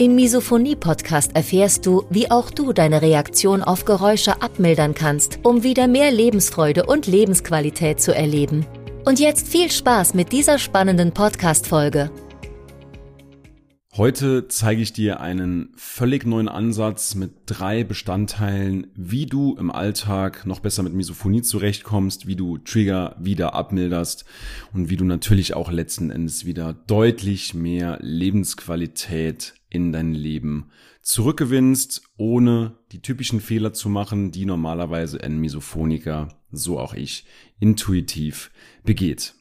Im Misophonie-Podcast erfährst du, wie auch du deine Reaktion auf Geräusche abmildern kannst, um wieder mehr Lebensfreude und Lebensqualität zu erleben. Und jetzt viel Spaß mit dieser spannenden Podcast-Folge. Heute zeige ich dir einen völlig neuen Ansatz mit drei Bestandteilen, wie du im Alltag noch besser mit Misophonie zurechtkommst, wie du Trigger wieder abmilderst und wie du natürlich auch letzten Endes wieder deutlich mehr Lebensqualität in dein Leben zurückgewinnst, ohne die typischen Fehler zu machen, die normalerweise ein Misophoniker, so auch ich, intuitiv begeht.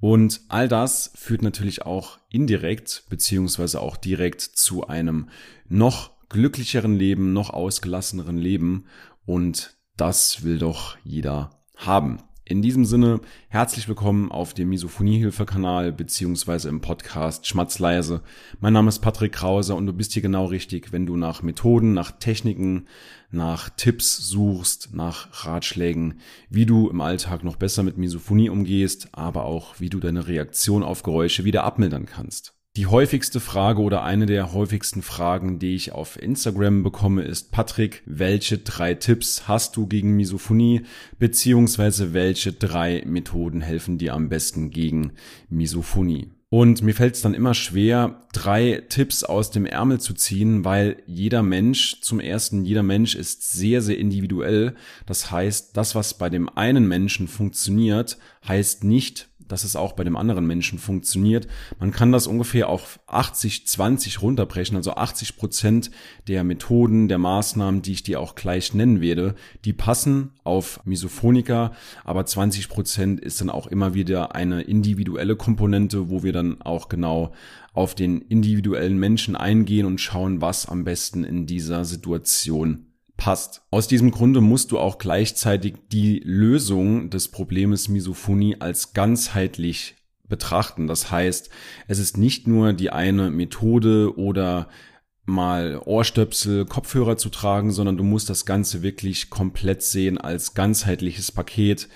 Und all das führt natürlich auch indirekt beziehungsweise auch direkt zu einem noch glücklicheren Leben, noch ausgelasseneren Leben und das will doch jeder haben. In diesem Sinne, herzlich willkommen auf dem Misophoniehilfe-Kanal beziehungsweise im Podcast Schmatzleise. Mein Name ist Patrick Krause und du bist hier genau richtig, wenn du nach Methoden, nach Techniken, nach Tipps suchst, nach Ratschlägen, wie du im Alltag noch besser mit Misophonie umgehst, aber auch wie du deine Reaktion auf Geräusche wieder abmildern kannst. Die häufigste Frage oder eine der häufigsten Fragen, die ich auf Instagram bekomme, ist, Patrick, welche drei Tipps hast du gegen Misophonie, beziehungsweise welche drei Methoden helfen dir am besten gegen Misophonie? Und mir fällt es dann immer schwer, drei Tipps aus dem Ärmel zu ziehen, weil jeder Mensch, zum ersten, jeder Mensch ist sehr, sehr individuell. Das heißt, das, was bei dem einen Menschen funktioniert, heißt nicht, dass es auch bei dem anderen Menschen funktioniert. Man kann das ungefähr auf 80, 20 runterbrechen, also 80 Prozent der Methoden, der Maßnahmen, die ich dir auch gleich nennen werde, die passen auf Misophoniker, aber 20 Prozent ist dann auch immer wieder eine individuelle Komponente, wo wir dann auch genau auf den individuellen Menschen eingehen und schauen, was am besten in dieser Situation passt. Aus diesem Grunde musst du auch gleichzeitig die Lösung des Problems Misophonie als ganzheitlich betrachten. Das heißt, es ist nicht nur die eine Methode oder mal Ohrstöpsel, Kopfhörer zu tragen, sondern du musst das Ganze wirklich komplett sehen als ganzheitliches Paket.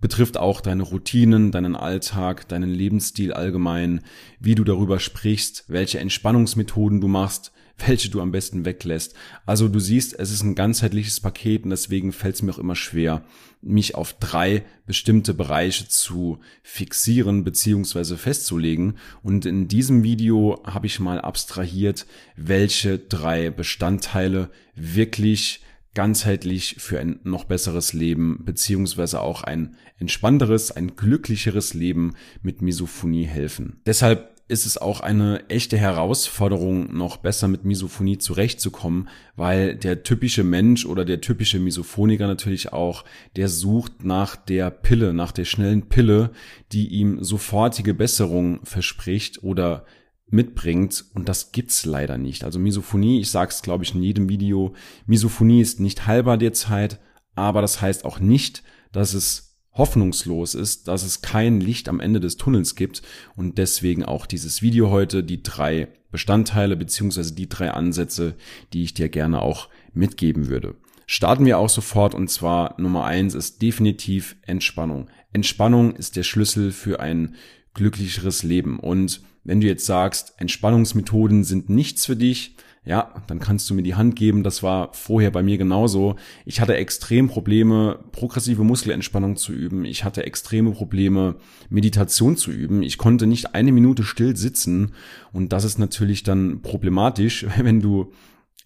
Betrifft auch deine Routinen, deinen Alltag, deinen Lebensstil allgemein, wie du darüber sprichst, welche Entspannungsmethoden du machst, welche du am besten weglässt. Also du siehst, es ist ein ganzheitliches Paket und deswegen fällt es mir auch immer schwer, mich auf drei bestimmte Bereiche zu fixieren beziehungsweise festzulegen. Und in diesem Video habe ich mal abstrahiert, welche drei Bestandteile wirklich ganzheitlich für ein noch besseres Leben beziehungsweise auch ein entspannteres, ein glücklicheres Leben mit Misophonie helfen. Deshalb ist es auch eine echte Herausforderung, noch besser mit Misophonie zurechtzukommen, weil der typische Mensch oder der typische Misophoniker natürlich auch, der sucht nach der Pille, nach der schnellen Pille, die ihm sofortige Besserung verspricht oder mitbringt und das gibt's leider nicht. Also Misophonie, ich sag's glaube ich in jedem Video, Misophonie ist nicht heilbar derzeit, aber das heißt auch nicht, dass es hoffnungslos ist, dass es kein Licht am Ende des Tunnels gibt und deswegen auch dieses Video heute, die drei Bestandteile beziehungsweise die drei Ansätze, die ich dir gerne auch mitgeben würde. Starten wir auch sofort und zwar Nummer eins ist definitiv Entspannung. Entspannung ist der Schlüssel für ein glücklicheres Leben und wenn du jetzt sagst, Entspannungsmethoden sind nichts für dich, ja, dann kannst du mir die Hand geben. Das war vorher bei mir genauso. Ich hatte extrem Probleme, progressive Muskelentspannung zu üben. Ich hatte extreme Probleme, Meditation zu üben. Ich konnte nicht eine Minute still sitzen. Und das ist natürlich dann problematisch, wenn du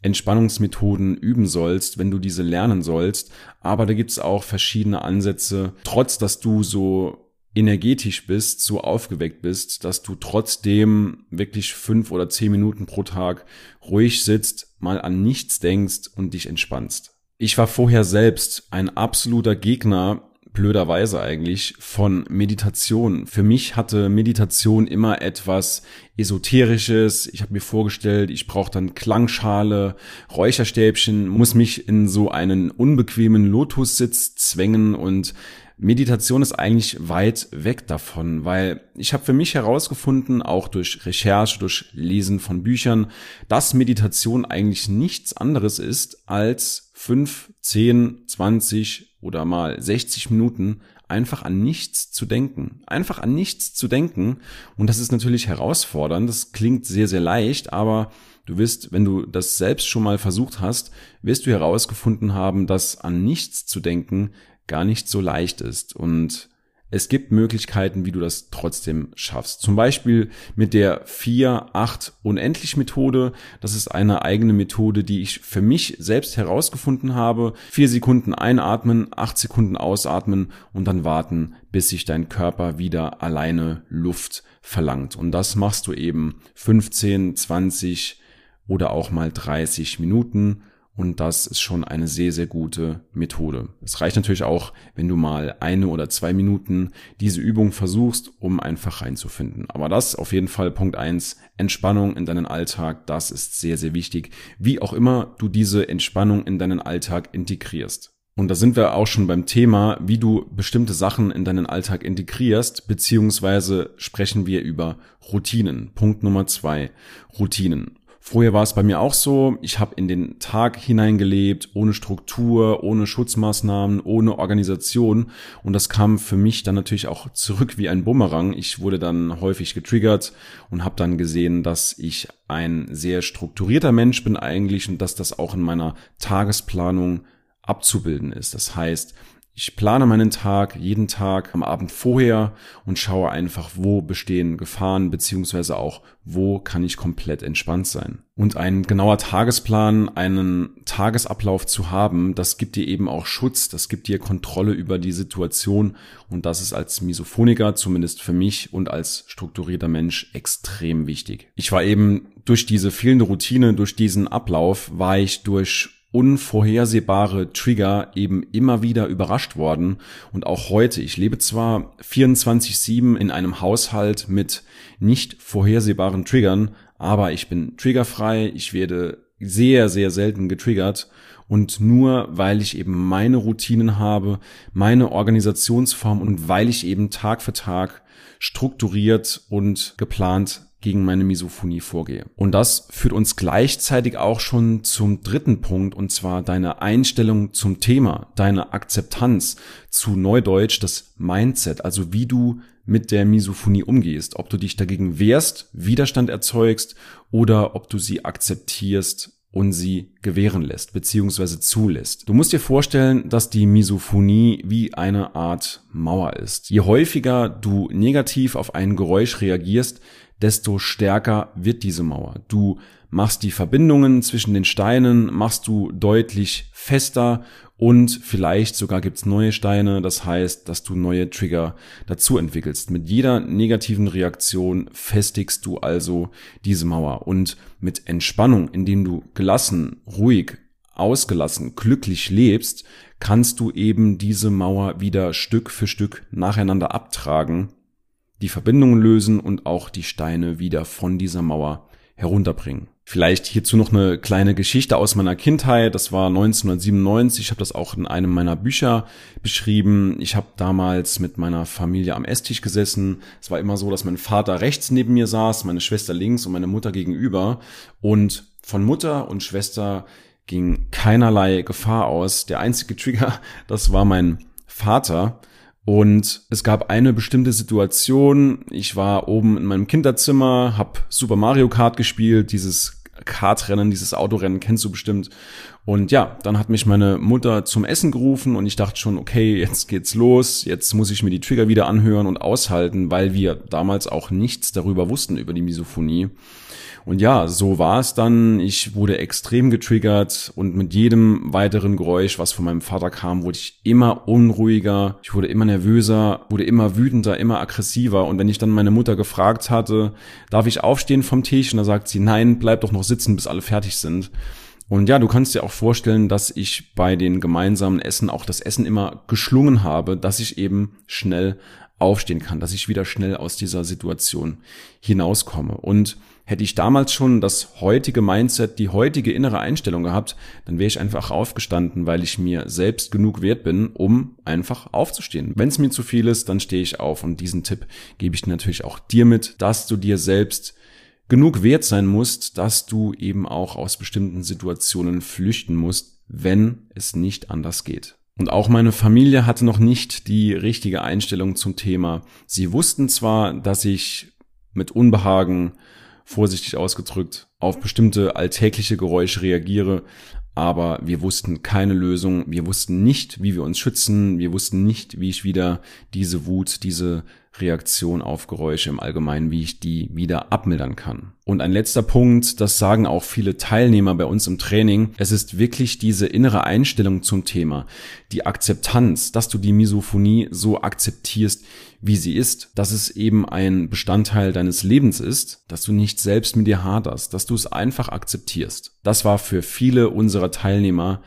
Entspannungsmethoden üben sollst, wenn du diese lernen sollst. Aber da gibt's auch verschiedene Ansätze. Trotz, dass du so energetisch bist, so aufgeweckt bist, dass du trotzdem wirklich fünf oder zehn Minuten pro Tag ruhig sitzt, mal an nichts denkst und dich entspannst. Ich war vorher selbst ein absoluter Gegner, blöderweise eigentlich, von Meditation. Für mich hatte Meditation immer etwas Esoterisches. Ich habe mir vorgestellt, ich brauche dann Klangschale, Räucherstäbchen, muss mich in so einen unbequemen Lotussitz zwängen und Meditation ist eigentlich weit weg davon, weil ich habe für mich herausgefunden, auch durch Recherche, durch Lesen von Büchern, dass Meditation eigentlich nichts anderes ist als fünf, zehn, zwanzig oder mal 60 Minuten einfach an nichts zu denken. Einfach an nichts zu denken. Und das ist natürlich herausfordernd. Das klingt sehr, sehr leicht, aber du wirst, wenn du das selbst schon mal versucht hast, wirst du herausgefunden haben, dass an nichts zu denken gar nicht so leicht ist. Und es gibt Möglichkeiten, wie du das trotzdem schaffst. Zum Beispiel mit der 4-8 unendlich Methode. Das ist eine eigene Methode, die ich für mich selbst herausgefunden habe. Vier Sekunden einatmen, acht Sekunden ausatmen und dann warten, bis sich dein Körper wieder alleine Luft verlangt. Und das machst du eben 15, 20 oder auch mal 30 Minuten und das ist schon eine sehr, sehr gute Methode. Es reicht natürlich auch, wenn du mal eine oder zwei Minuten diese Übung versuchst, um einfach reinzufinden. Aber das auf jeden Fall Punkt eins: Entspannung in deinen Alltag, das ist sehr, sehr wichtig. Wie auch immer du diese Entspannung in deinen Alltag integrierst. Und da sind wir auch schon beim Thema, wie du bestimmte Sachen in deinen Alltag integrierst, beziehungsweise sprechen wir über Routinen. Punkt Nummer zwei, Routinen. Vorher war es bei mir auch so, ich habe in den Tag hineingelebt, ohne Struktur, ohne Schutzmaßnahmen, ohne Organisation und das kam für mich dann natürlich auch zurück wie ein Bumerang. Ich wurde dann häufig getriggert und habe dann gesehen, dass ich ein sehr strukturierter Mensch bin eigentlich und dass das auch in meiner Tagesplanung abzubilden ist. Das heißt, ich plane meinen Tag jeden Tag am Abend vorher und schaue einfach, wo bestehen Gefahren, beziehungsweise auch, wo kann ich komplett entspannt sein. Und ein genauer Tagesplan, einen Tagesablauf zu haben, das gibt dir eben auch Schutz, das gibt dir Kontrolle über die Situation und das ist als Misophoniker, zumindest für mich und als strukturierter Mensch extrem wichtig. Ich war eben durch diese fehlende Routine, durch diesen Ablauf, war ich durch unvorhersehbare Trigger eben immer wieder überrascht worden. Und auch heute, ich lebe zwar 24-7 in einem Haushalt mit nicht vorhersehbaren Triggern, aber ich bin triggerfrei, ich werde sehr, sehr selten getriggert. Und nur weil ich eben meine Routinen habe, meine Organisationsform und weil ich eben Tag für Tag strukturiert und geplant gegen meine Misophonie vorgehe. Und das führt uns gleichzeitig auch schon zum dritten Punkt, und zwar deine Einstellung zum Thema, deine Akzeptanz zu Neudeutsch, das Mindset, also wie du mit der Misophonie umgehst, ob du dich dagegen wehrst, Widerstand erzeugst oder ob du sie akzeptierst und sie gewähren lässt beziehungsweise zulässt. Du musst dir vorstellen, dass die Misophonie wie eine Art Mauer ist. Je häufiger du negativ auf ein Geräusch reagierst, desto stärker wird diese Mauer. Du machst die Verbindungen zwischen den Steinen, machst du deutlich fester und vielleicht sogar gibt's neue Steine. Das heißt, dass du neue Trigger dazu entwickelst. Mit jeder negativen Reaktion festigst du also diese Mauer und mit Entspannung, indem du gelassen, ruhig, ausgelassen, glücklich lebst, kannst du eben diese Mauer wieder Stück für Stück nacheinander abtragen die Verbindungen lösen und auch die Steine wieder von dieser Mauer herunterbringen. Vielleicht hierzu noch eine kleine Geschichte aus meiner Kindheit. Das war 1997. Ich habe das auch in einem meiner Bücher beschrieben. Ich habe damals mit meiner Familie am Esstisch gesessen. Es war immer so, dass mein Vater rechts neben mir saß, meine Schwester links und meine Mutter gegenüber. Und von Mutter und Schwester ging keinerlei Gefahr aus. Der einzige Trigger, das war mein Vater. Und es gab eine bestimmte Situation. Ich war oben in meinem Kinderzimmer, hab Super Mario Kart gespielt, dieses Kartrennen, dieses Autorennen kennst du bestimmt. Und ja, dann hat mich meine Mutter zum Essen gerufen und ich dachte schon, okay, jetzt geht's los, jetzt muss ich mir die Trigger wieder anhören und aushalten, weil wir damals auch nichts darüber wussten über die Misophonie. Und ja, so war es dann. Ich wurde extrem getriggert und mit jedem weiteren Geräusch, was von meinem Vater kam, wurde ich immer unruhiger. Ich wurde immer nervöser, wurde immer wütender, immer aggressiver. Und wenn ich dann meine Mutter gefragt hatte, darf ich aufstehen vom Tisch? Und da sagt sie, nein, bleib doch noch sitzen, bis alle fertig sind. Und ja, du kannst dir auch vorstellen, dass ich bei den gemeinsamen Essen auch das Essen immer geschlungen habe, dass ich eben schnell aufstehen kann, dass ich wieder schnell aus dieser Situation hinauskomme. Und hätte ich damals schon das heutige Mindset, die heutige innere Einstellung gehabt, dann wäre ich einfach aufgestanden, weil ich mir selbst genug wert bin, um einfach aufzustehen. Wenn es mir zu viel ist, dann stehe ich auf. Und diesen Tipp gebe ich natürlich auch dir mit, dass du dir selbst genug wert sein musst, dass du eben auch aus bestimmten Situationen flüchten musst, wenn es nicht anders geht. Und auch meine Familie hatte noch nicht die richtige Einstellung zum Thema. Sie wussten zwar, dass ich mit Unbehagen, vorsichtig ausgedrückt, auf bestimmte alltägliche Geräusche reagiere, aber wir wussten keine Lösung, wir wussten nicht, wie wir uns schützen, wir wussten nicht, wie ich wieder diese Wut, diese Reaktion auf Geräusche im Allgemeinen, wie ich die wieder abmildern kann. Und ein letzter Punkt, das sagen auch viele Teilnehmer bei uns im Training, es ist wirklich diese innere Einstellung zum Thema, die Akzeptanz, dass du die Misophonie so akzeptierst, wie sie ist, dass es eben ein Bestandteil deines Lebens ist, dass du nicht selbst mit dir haderst, dass du es einfach akzeptierst. Das war für viele unserer Teilnehmer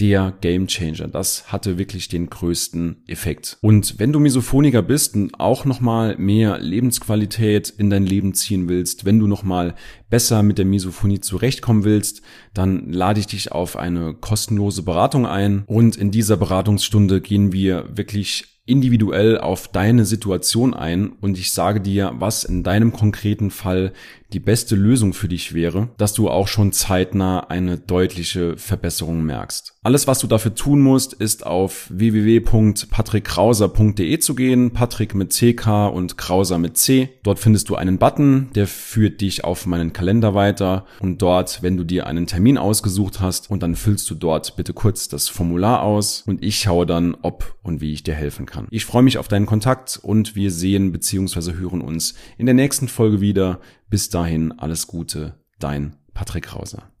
der Gamechanger. Das hatte wirklich den größten Effekt. Und wenn du Misophoniker bist und auch nochmal mehr Lebensqualität in dein Leben ziehen willst, wenn du nochmal besser mit der Misophonie zurechtkommen willst, dann lade ich dich auf eine kostenlose Beratung ein. Und in dieser Beratungsstunde gehen wir wirklich individuell auf deine Situation ein und ich sage dir, was in deinem konkreten Fall die beste Lösung für dich wäre, dass du auch schon zeitnah eine deutliche Verbesserung merkst. Alles, was du dafür tun musst, ist auf www.patrickkrauser.de zu gehen, Patrick mit CK und Krauser mit C. Dort findest du einen Button, der führt dich auf meinen Kalender weiter und dort, wenn du dir einen Termin ausgesucht hast und dann füllst du dort bitte kurz das Formular aus und ich schaue dann, ob und wie ich dir helfen kann. Ich freue mich auf deinen Kontakt und wir sehen bzw. hören uns in der nächsten Folge wieder. Bis dahin alles Gute, dein Patrick Krauser.